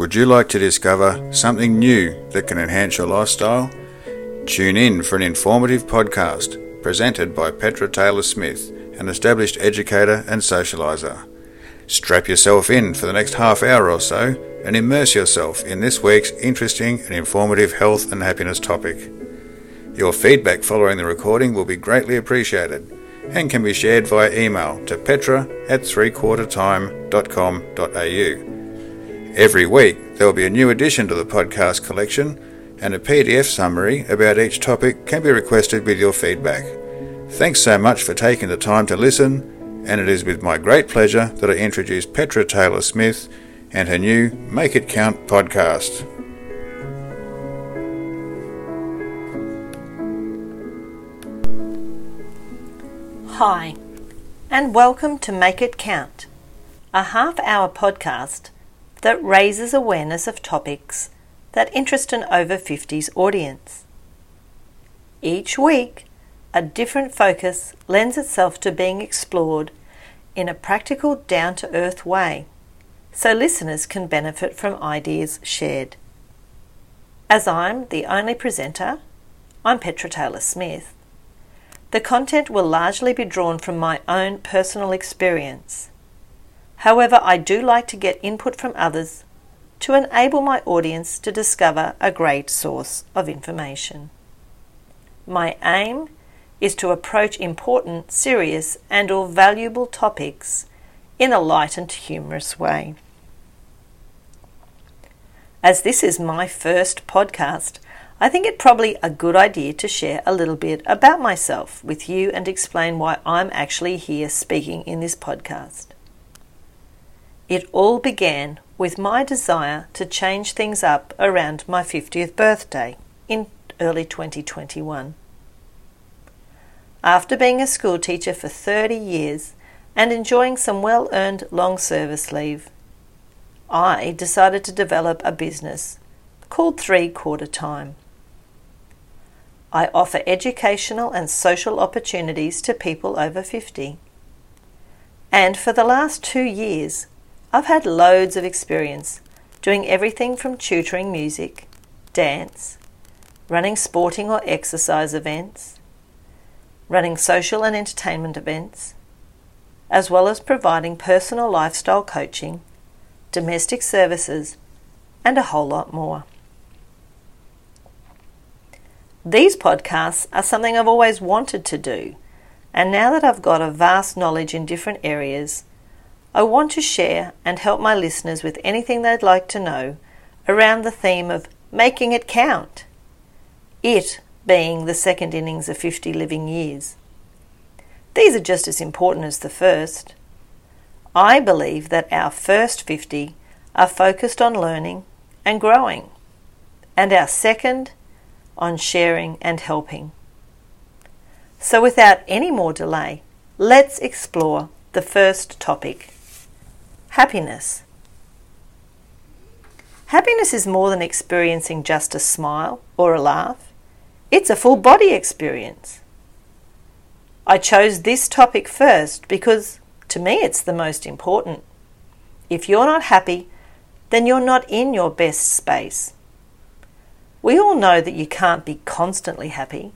Would you like to discover something new that can enhance your lifestyle? Tune in for an informative podcast presented by Petra Taylor Smith, an established educator and socializer. Strap yourself in for the next half hour or so and immerse yourself in this week's interesting and informative health and happiness topic. Your feedback following the recording will be greatly appreciated and can be shared via email to petra at threequartertime.com.au. Every week there will be a new addition to the podcast collection and a PDF summary about each topic can be requested with your feedback. Thanks so much for taking the time to listen, and it is with my great pleasure that I introduce Petra Taylor Smith and her new Make It Count podcast. Hi, and welcome to Make It Count, a half hour podcast that raises awareness of topics that interest an over 50s audience. Each week, a different focus lends itself to being explored in a practical, down to earth way, so listeners can benefit from ideas shared. As I'm the only presenter, I'm Petra Taylor Smith. The content will largely be drawn from my own personal experience. However, I do like to get input from others to enable my audience to discover a great source of information. My aim is to approach important, serious, and or valuable topics in a light and humorous way. As this is my first podcast, I think it probably a good idea to share a little bit about myself with you and explain why I'm actually here speaking in this podcast. It all began with my desire to change things up around my 50th birthday in early 2021. After being a schoolteacher for 30 years and enjoying some well earned long service leave, I decided to develop a business called Three Quarter Time. I offer educational and social opportunities to people over 50. And for the last two years, I've had loads of experience doing everything from tutoring music, dance, running sporting or exercise events, running social and entertainment events, as well as providing personal lifestyle coaching, domestic services, and a whole lot more. These podcasts are something I've always wanted to do, and now that I've got a vast knowledge in different areas, I want to share and help my listeners with anything they'd like to know around the theme of making it count. It being the second innings of 50 living years. These are just as important as the first. I believe that our first 50 are focused on learning and growing, and our second on sharing and helping. So, without any more delay, let's explore the first topic Happiness. Happiness is more than experiencing just a smile or a laugh, it's a full body experience. I chose this topic first because to me it's the most important. If you're not happy, then you're not in your best space. We all know that you can't be constantly happy.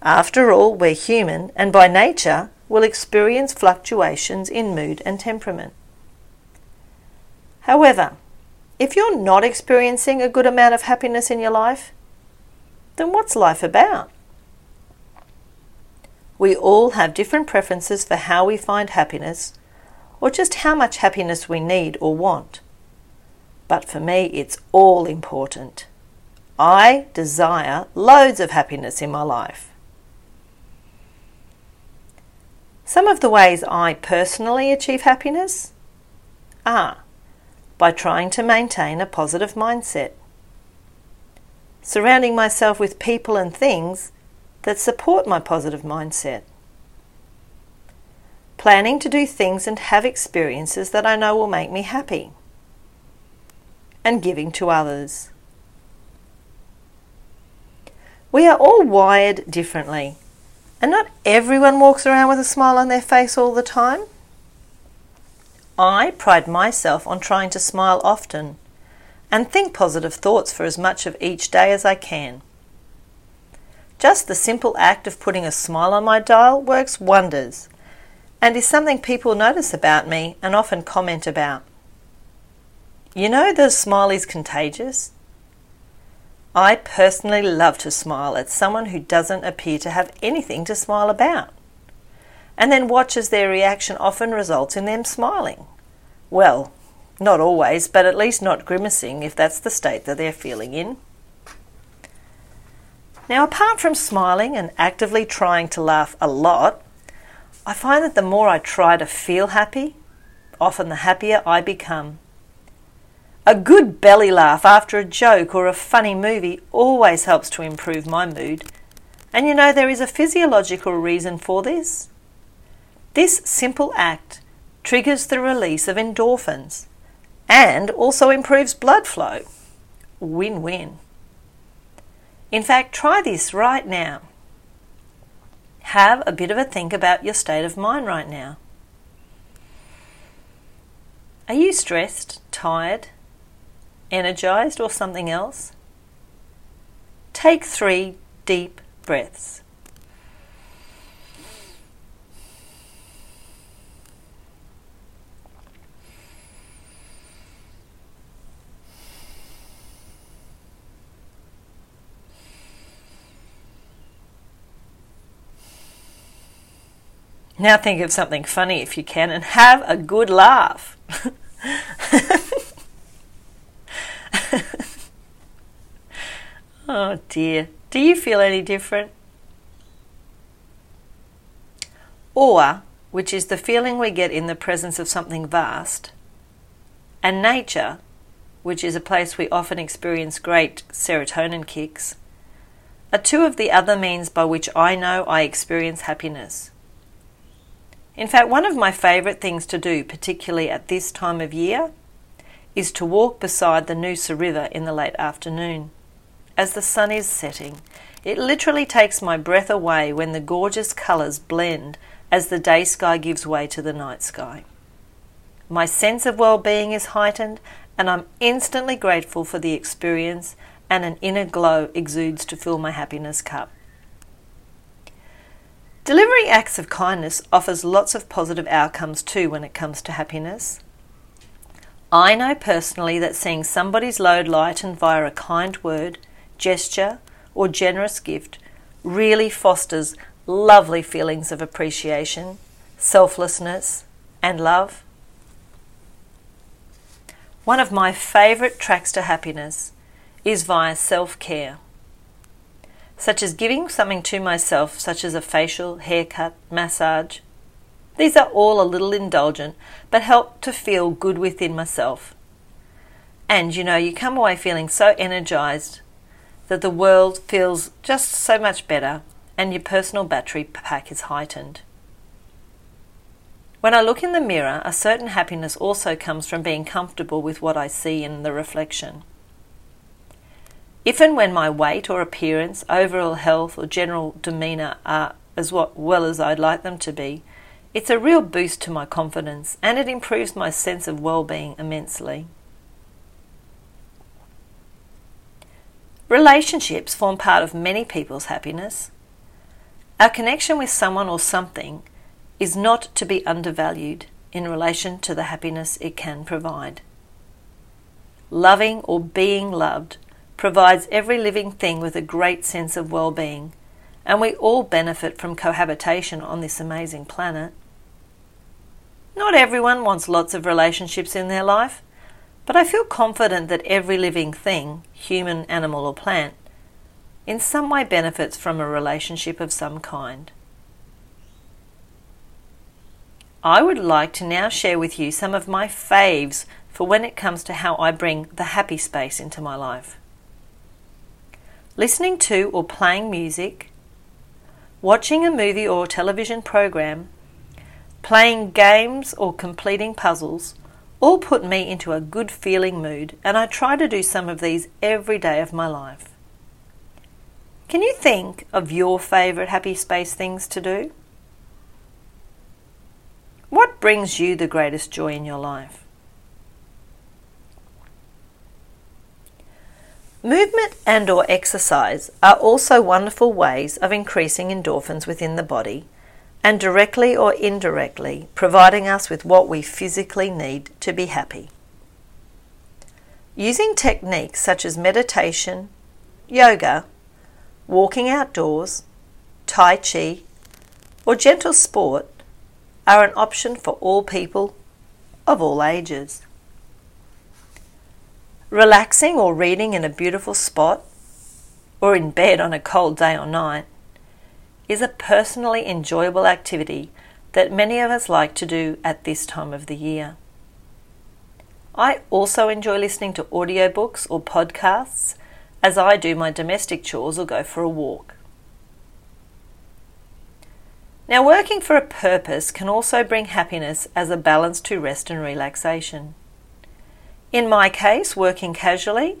After all, we're human and by nature will experience fluctuations in mood and temperament. However, if you're not experiencing a good amount of happiness in your life, then what's life about? We all have different preferences for how we find happiness or just how much happiness we need or want. But for me, it's all important. I desire loads of happiness in my life. Some of the ways I personally achieve happiness are by trying to maintain a positive mindset. Surrounding myself with people and things that support my positive mindset. Planning to do things and have experiences that I know will make me happy. And giving to others. We are all wired differently, and not everyone walks around with a smile on their face all the time. I pride myself on trying to smile often, and think positive thoughts for as much of each day as I can. Just the simple act of putting a smile on my dial works wonders and is something people notice about me and often comment about. You know, the smile is contagious. I personally love to smile at someone who doesn't appear to have anything to smile about, and then watch as their reaction often results in them smiling. Well, not always, but at least not grimacing if that's the state that they're feeling in. Now, apart from smiling and actively trying to laugh a lot, I find that the more I try to feel happy, often the happier I become. A good belly laugh after a joke or a funny movie always helps to improve my mood. And you know, there is a physiological reason for this. This simple act triggers the release of endorphins and also improves blood flow. Win win. In fact, try this right now. Have a bit of a think about your state of mind right now. Are you stressed, tired, energized, or something else? Take three deep breaths. Now think of something funny if you can and have a good laugh. oh dear. Do you feel any different? Awe, which is the feeling we get in the presence of something vast, and nature, which is a place we often experience great serotonin kicks, are two of the other means by which I know I experience happiness. In fact, one of my favourite things to do, particularly at this time of year, is to walk beside the Noosa River in the late afternoon. As the sun is setting, it literally takes my breath away when the gorgeous colours blend as the day sky gives way to the night sky. My sense of well being is heightened, and I'm instantly grateful for the experience, and an inner glow exudes to fill my happiness cup. Delivering acts of kindness offers lots of positive outcomes too when it comes to happiness. I know personally that seeing somebody's load lightened via a kind word, gesture, or generous gift really fosters lovely feelings of appreciation, selflessness, and love. One of my favourite tracks to happiness is via self care such as giving something to myself, such as a facial, haircut, massage. These are all a little indulgent, but help to feel good within myself. And you know, you come away feeling so energized that the world feels just so much better and your personal battery pack is heightened. When I look in the mirror, a certain happiness also comes from being comfortable with what I see in the reflection. If and when my weight or appearance, overall health, or general demeanour are as well as I'd like them to be, it's a real boost to my confidence and it improves my sense of well-being immensely. Relationships form part of many people's happiness. Our connection with someone or something is not to be undervalued in relation to the happiness it can provide. Loving or being loved provides every living thing with a great sense of well being, and we all benefit from cohabitation on this amazing planet. Not everyone wants lots of relationships in their life, but I feel confident that every living thing, human, animal, or plant, in some way benefits from a relationship of some kind. I would like to now share with you some of my faves for when it comes to how I bring the happy space into my life listening to or playing music, watching a movie or television program, playing games or completing puzzles all put me into a good feeling mood, and I try to do some of these every day of my life. Can you think of your favourite happy space things to do? What brings you the greatest joy in your life? Movement and or exercise are also wonderful ways of increasing endorphins within the body and directly or indirectly providing us with what we physically need to be happy. Using techniques such as meditation, yoga, walking outdoors, tai chi, or gentle sport are an option for all people of all ages. Relaxing or reading in a beautiful spot or in bed on a cold day or night is a personally enjoyable activity that many of us like to do at this time of the year. I also enjoy listening to audiobooks or podcasts as I do my domestic chores or go for a walk. Now, working for a purpose can also bring happiness as a balance to rest and relaxation. In my case, working casually,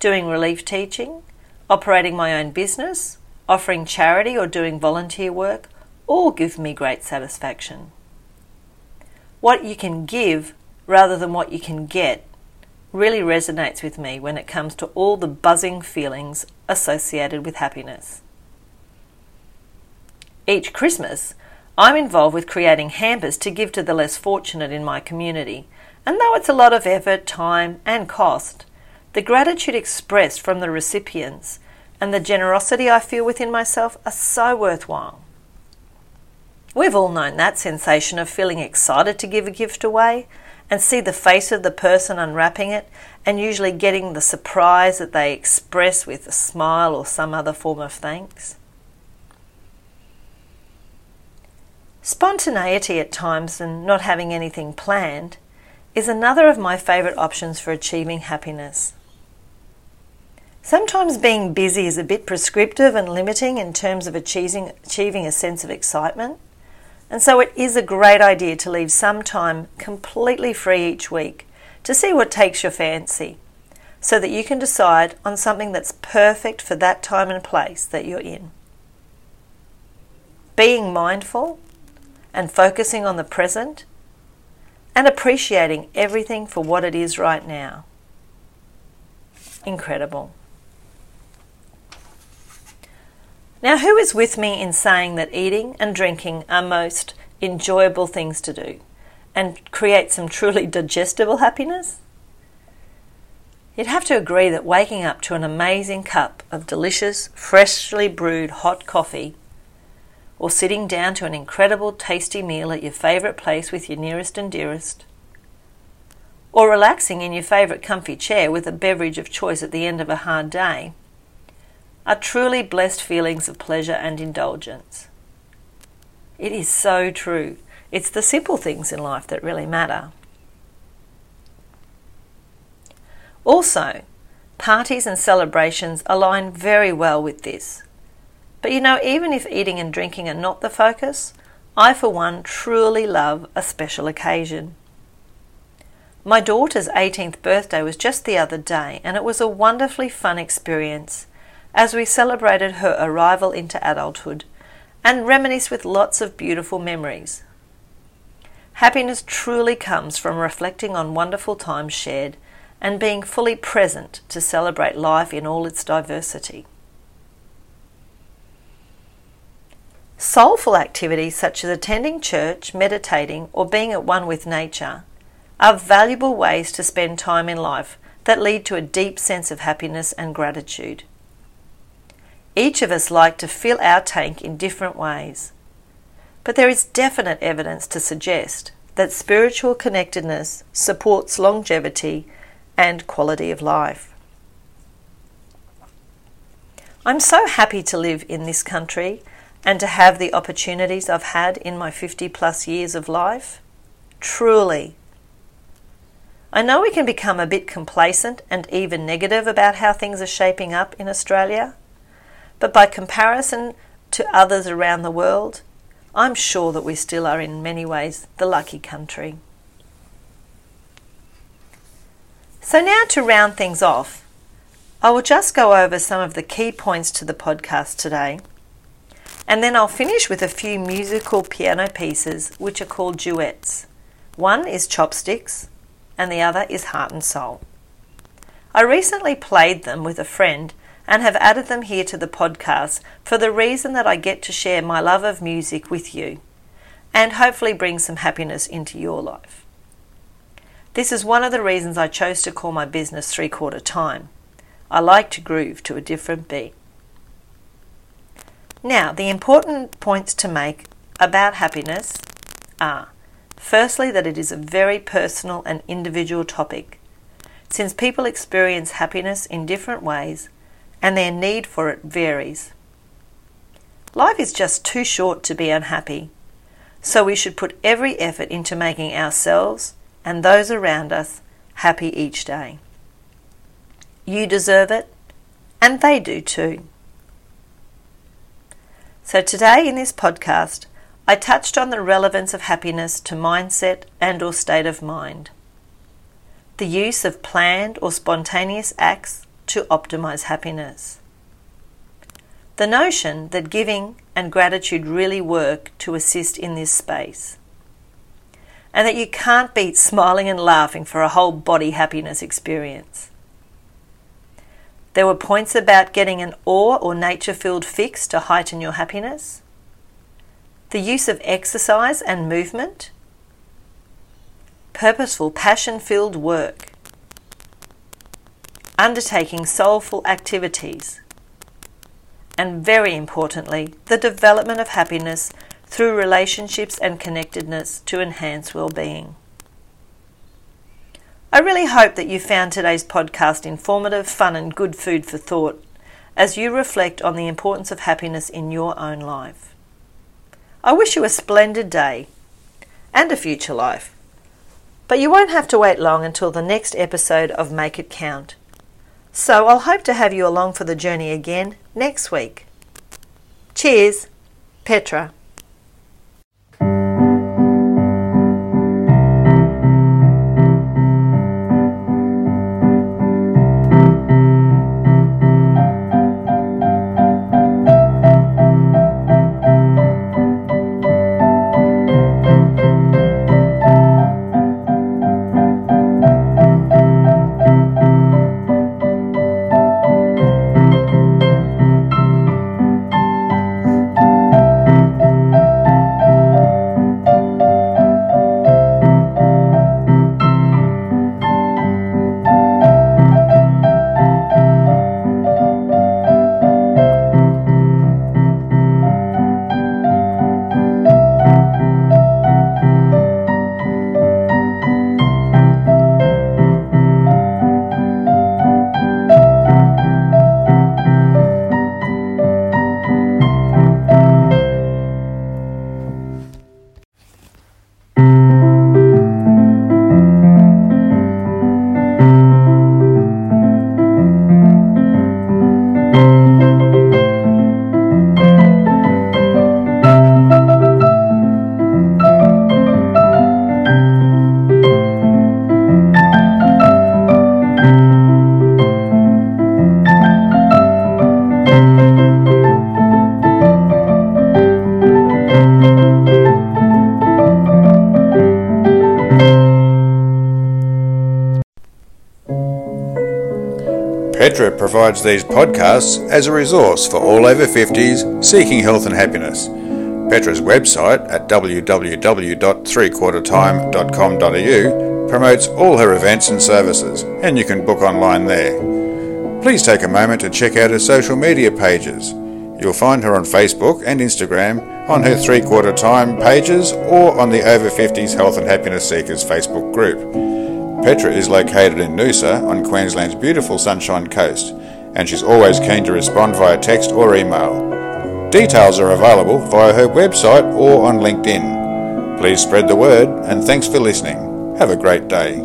doing relief teaching, operating my own business, offering charity, or doing volunteer work all give me great satisfaction. What you can give rather than what you can get really resonates with me when it comes to all the buzzing feelings associated with happiness. Each Christmas, I'm involved with creating hampers to give to the less fortunate in my community and though it's a lot of effort, time, and cost, the gratitude expressed from the recipients and the generosity I feel within myself are so worthwhile. We've all known that sensation of feeling excited to give a gift away and see the face of the person unwrapping it and usually getting the surprise that they express with a smile or some other form of thanks. Spontaneity at times and not having anything planned is another of my favourite options for achieving happiness. Sometimes being busy is a bit prescriptive and limiting in terms of achieving, achieving a sense of excitement, and so it is a great idea to leave some time completely free each week to see what takes your fancy so that you can decide on something that's perfect for that time and place that you're in. Being mindful and focusing on the present and appreciating everything for what it is right now. Incredible. Now, who is with me in saying that eating and drinking are most enjoyable things to do and create some truly digestible happiness? You'd have to agree that waking up to an amazing cup of delicious, freshly brewed hot coffee or sitting down to an incredible tasty meal at your favourite place with your nearest and dearest, or relaxing in your favourite comfy chair with a beverage of choice at the end of a hard day, are truly blessed feelings of pleasure and indulgence. It is so true. It's the simple things in life that really matter. Also, parties and celebrations align very well with this. But you know, even if eating and drinking are not the focus, I for one truly love a special occasion. My daughter's 18th birthday was just the other day, and it was a wonderfully fun experience as we celebrated her arrival into adulthood and reminisced with lots of beautiful memories. Happiness truly comes from reflecting on wonderful times shared and being fully present to celebrate life in all its diversity. Soulful activities such as attending church, meditating, or being at one with nature are valuable ways to spend time in life that lead to a deep sense of happiness and gratitude. Each of us like to fill our tank in different ways, but there is definite evidence to suggest that spiritual connectedness supports longevity and quality of life. I'm so happy to live in this country and to have the opportunities I've had in my 50 plus years of life? Truly. I know we can become a bit complacent and even negative about how things are shaping up in Australia, but by comparison to others around the world, I'm sure that we still are in many ways the lucky country. So, now to round things off, I will just go over some of the key points to the podcast today and then I'll finish with a few musical piano pieces which are called duets. One is Chopsticks and the other is Heart and Soul. I recently played them with a friend and have added them here to the podcast for the reason that I get to share my love of music with you and hopefully bring some happiness into your life. This is one of the reasons I chose to call my business three quarter time. I like to groove to a different beat. Now, the important points to make about happiness are firstly, that it is a very personal and individual topic, since people experience happiness in different ways and their need for it varies. Life is just too short to be unhappy, so we should put every effort into making ourselves and those around us happy each day. You deserve it, and they do too. So, today in this podcast, I touched on the relevance of happiness to mindset and or state of mind. The use of planned or spontaneous acts to optimize happiness. The notion that giving and gratitude really work to assist in this space. And that you can't beat smiling and laughing for a whole body happiness experience. There were points about getting an awe or nature filled fix to heighten your happiness. The use of exercise and movement. Purposeful, passion filled work. Undertaking soulful activities. And very importantly, the development of happiness through relationships and connectedness to enhance well-being. I really hope that you found today's podcast informative, fun, and good food for thought as you reflect on the importance of happiness in your own life. I wish you a splendid day and a future life. But you won't have to wait long until the next episode of Make It Count. So I'll hope to have you along for the journey again next week. Cheers, Petra. Provides these podcasts as a resource for all over 50s seeking health and happiness. Petra's website at www.threequartertime.com.au promotes all her events and services, and you can book online there. Please take a moment to check out her social media pages. You'll find her on Facebook and Instagram, on her Three Quarter Time pages, or on the Over 50s Health and Happiness Seekers Facebook group. Petra is located in Noosa on Queensland's beautiful Sunshine Coast, and she's always keen to respond via text or email. Details are available via her website or on LinkedIn. Please spread the word, and thanks for listening. Have a great day.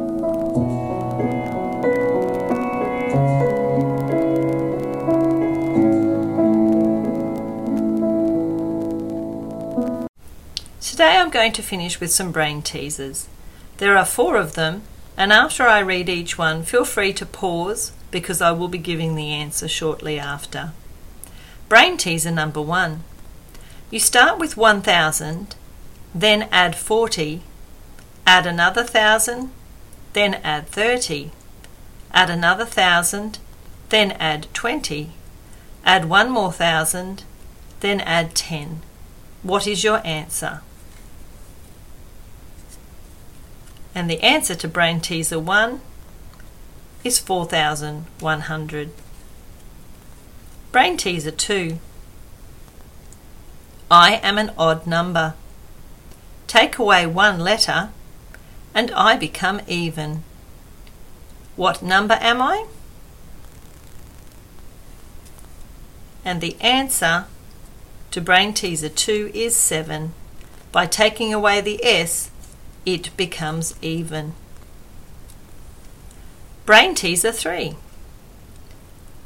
Today I'm going to finish with some brain teasers. There are four of them, and after I read each one, feel free to pause because I will be giving the answer shortly after. Brain teaser number one. You start with 1000, then add 40, add another 1000, then add 30, add another thousand, then add 20, add one more thousand, then add 10. What is your answer? And the answer to brain teaser 1 is 4100. Brain teaser 2 I am an odd number. Take away one letter and I become even. What number am I? And the answer to brain teaser 2 is 7. By taking away the S, it becomes even. Brain teaser 3.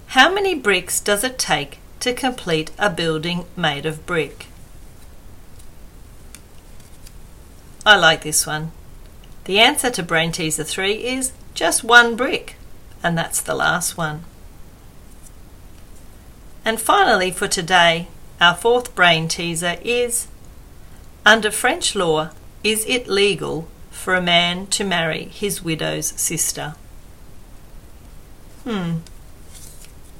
How many bricks does it take to complete a building made of brick? I like this one. The answer to brain teaser 3 is just one brick, and that's the last one. And finally, for today, our fourth brain teaser is Under French law, is it legal for a man to marry his widow's sister? Hmm.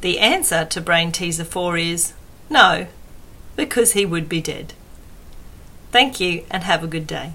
The answer to brain teaser 4 is no, because he would be dead. Thank you and have a good day.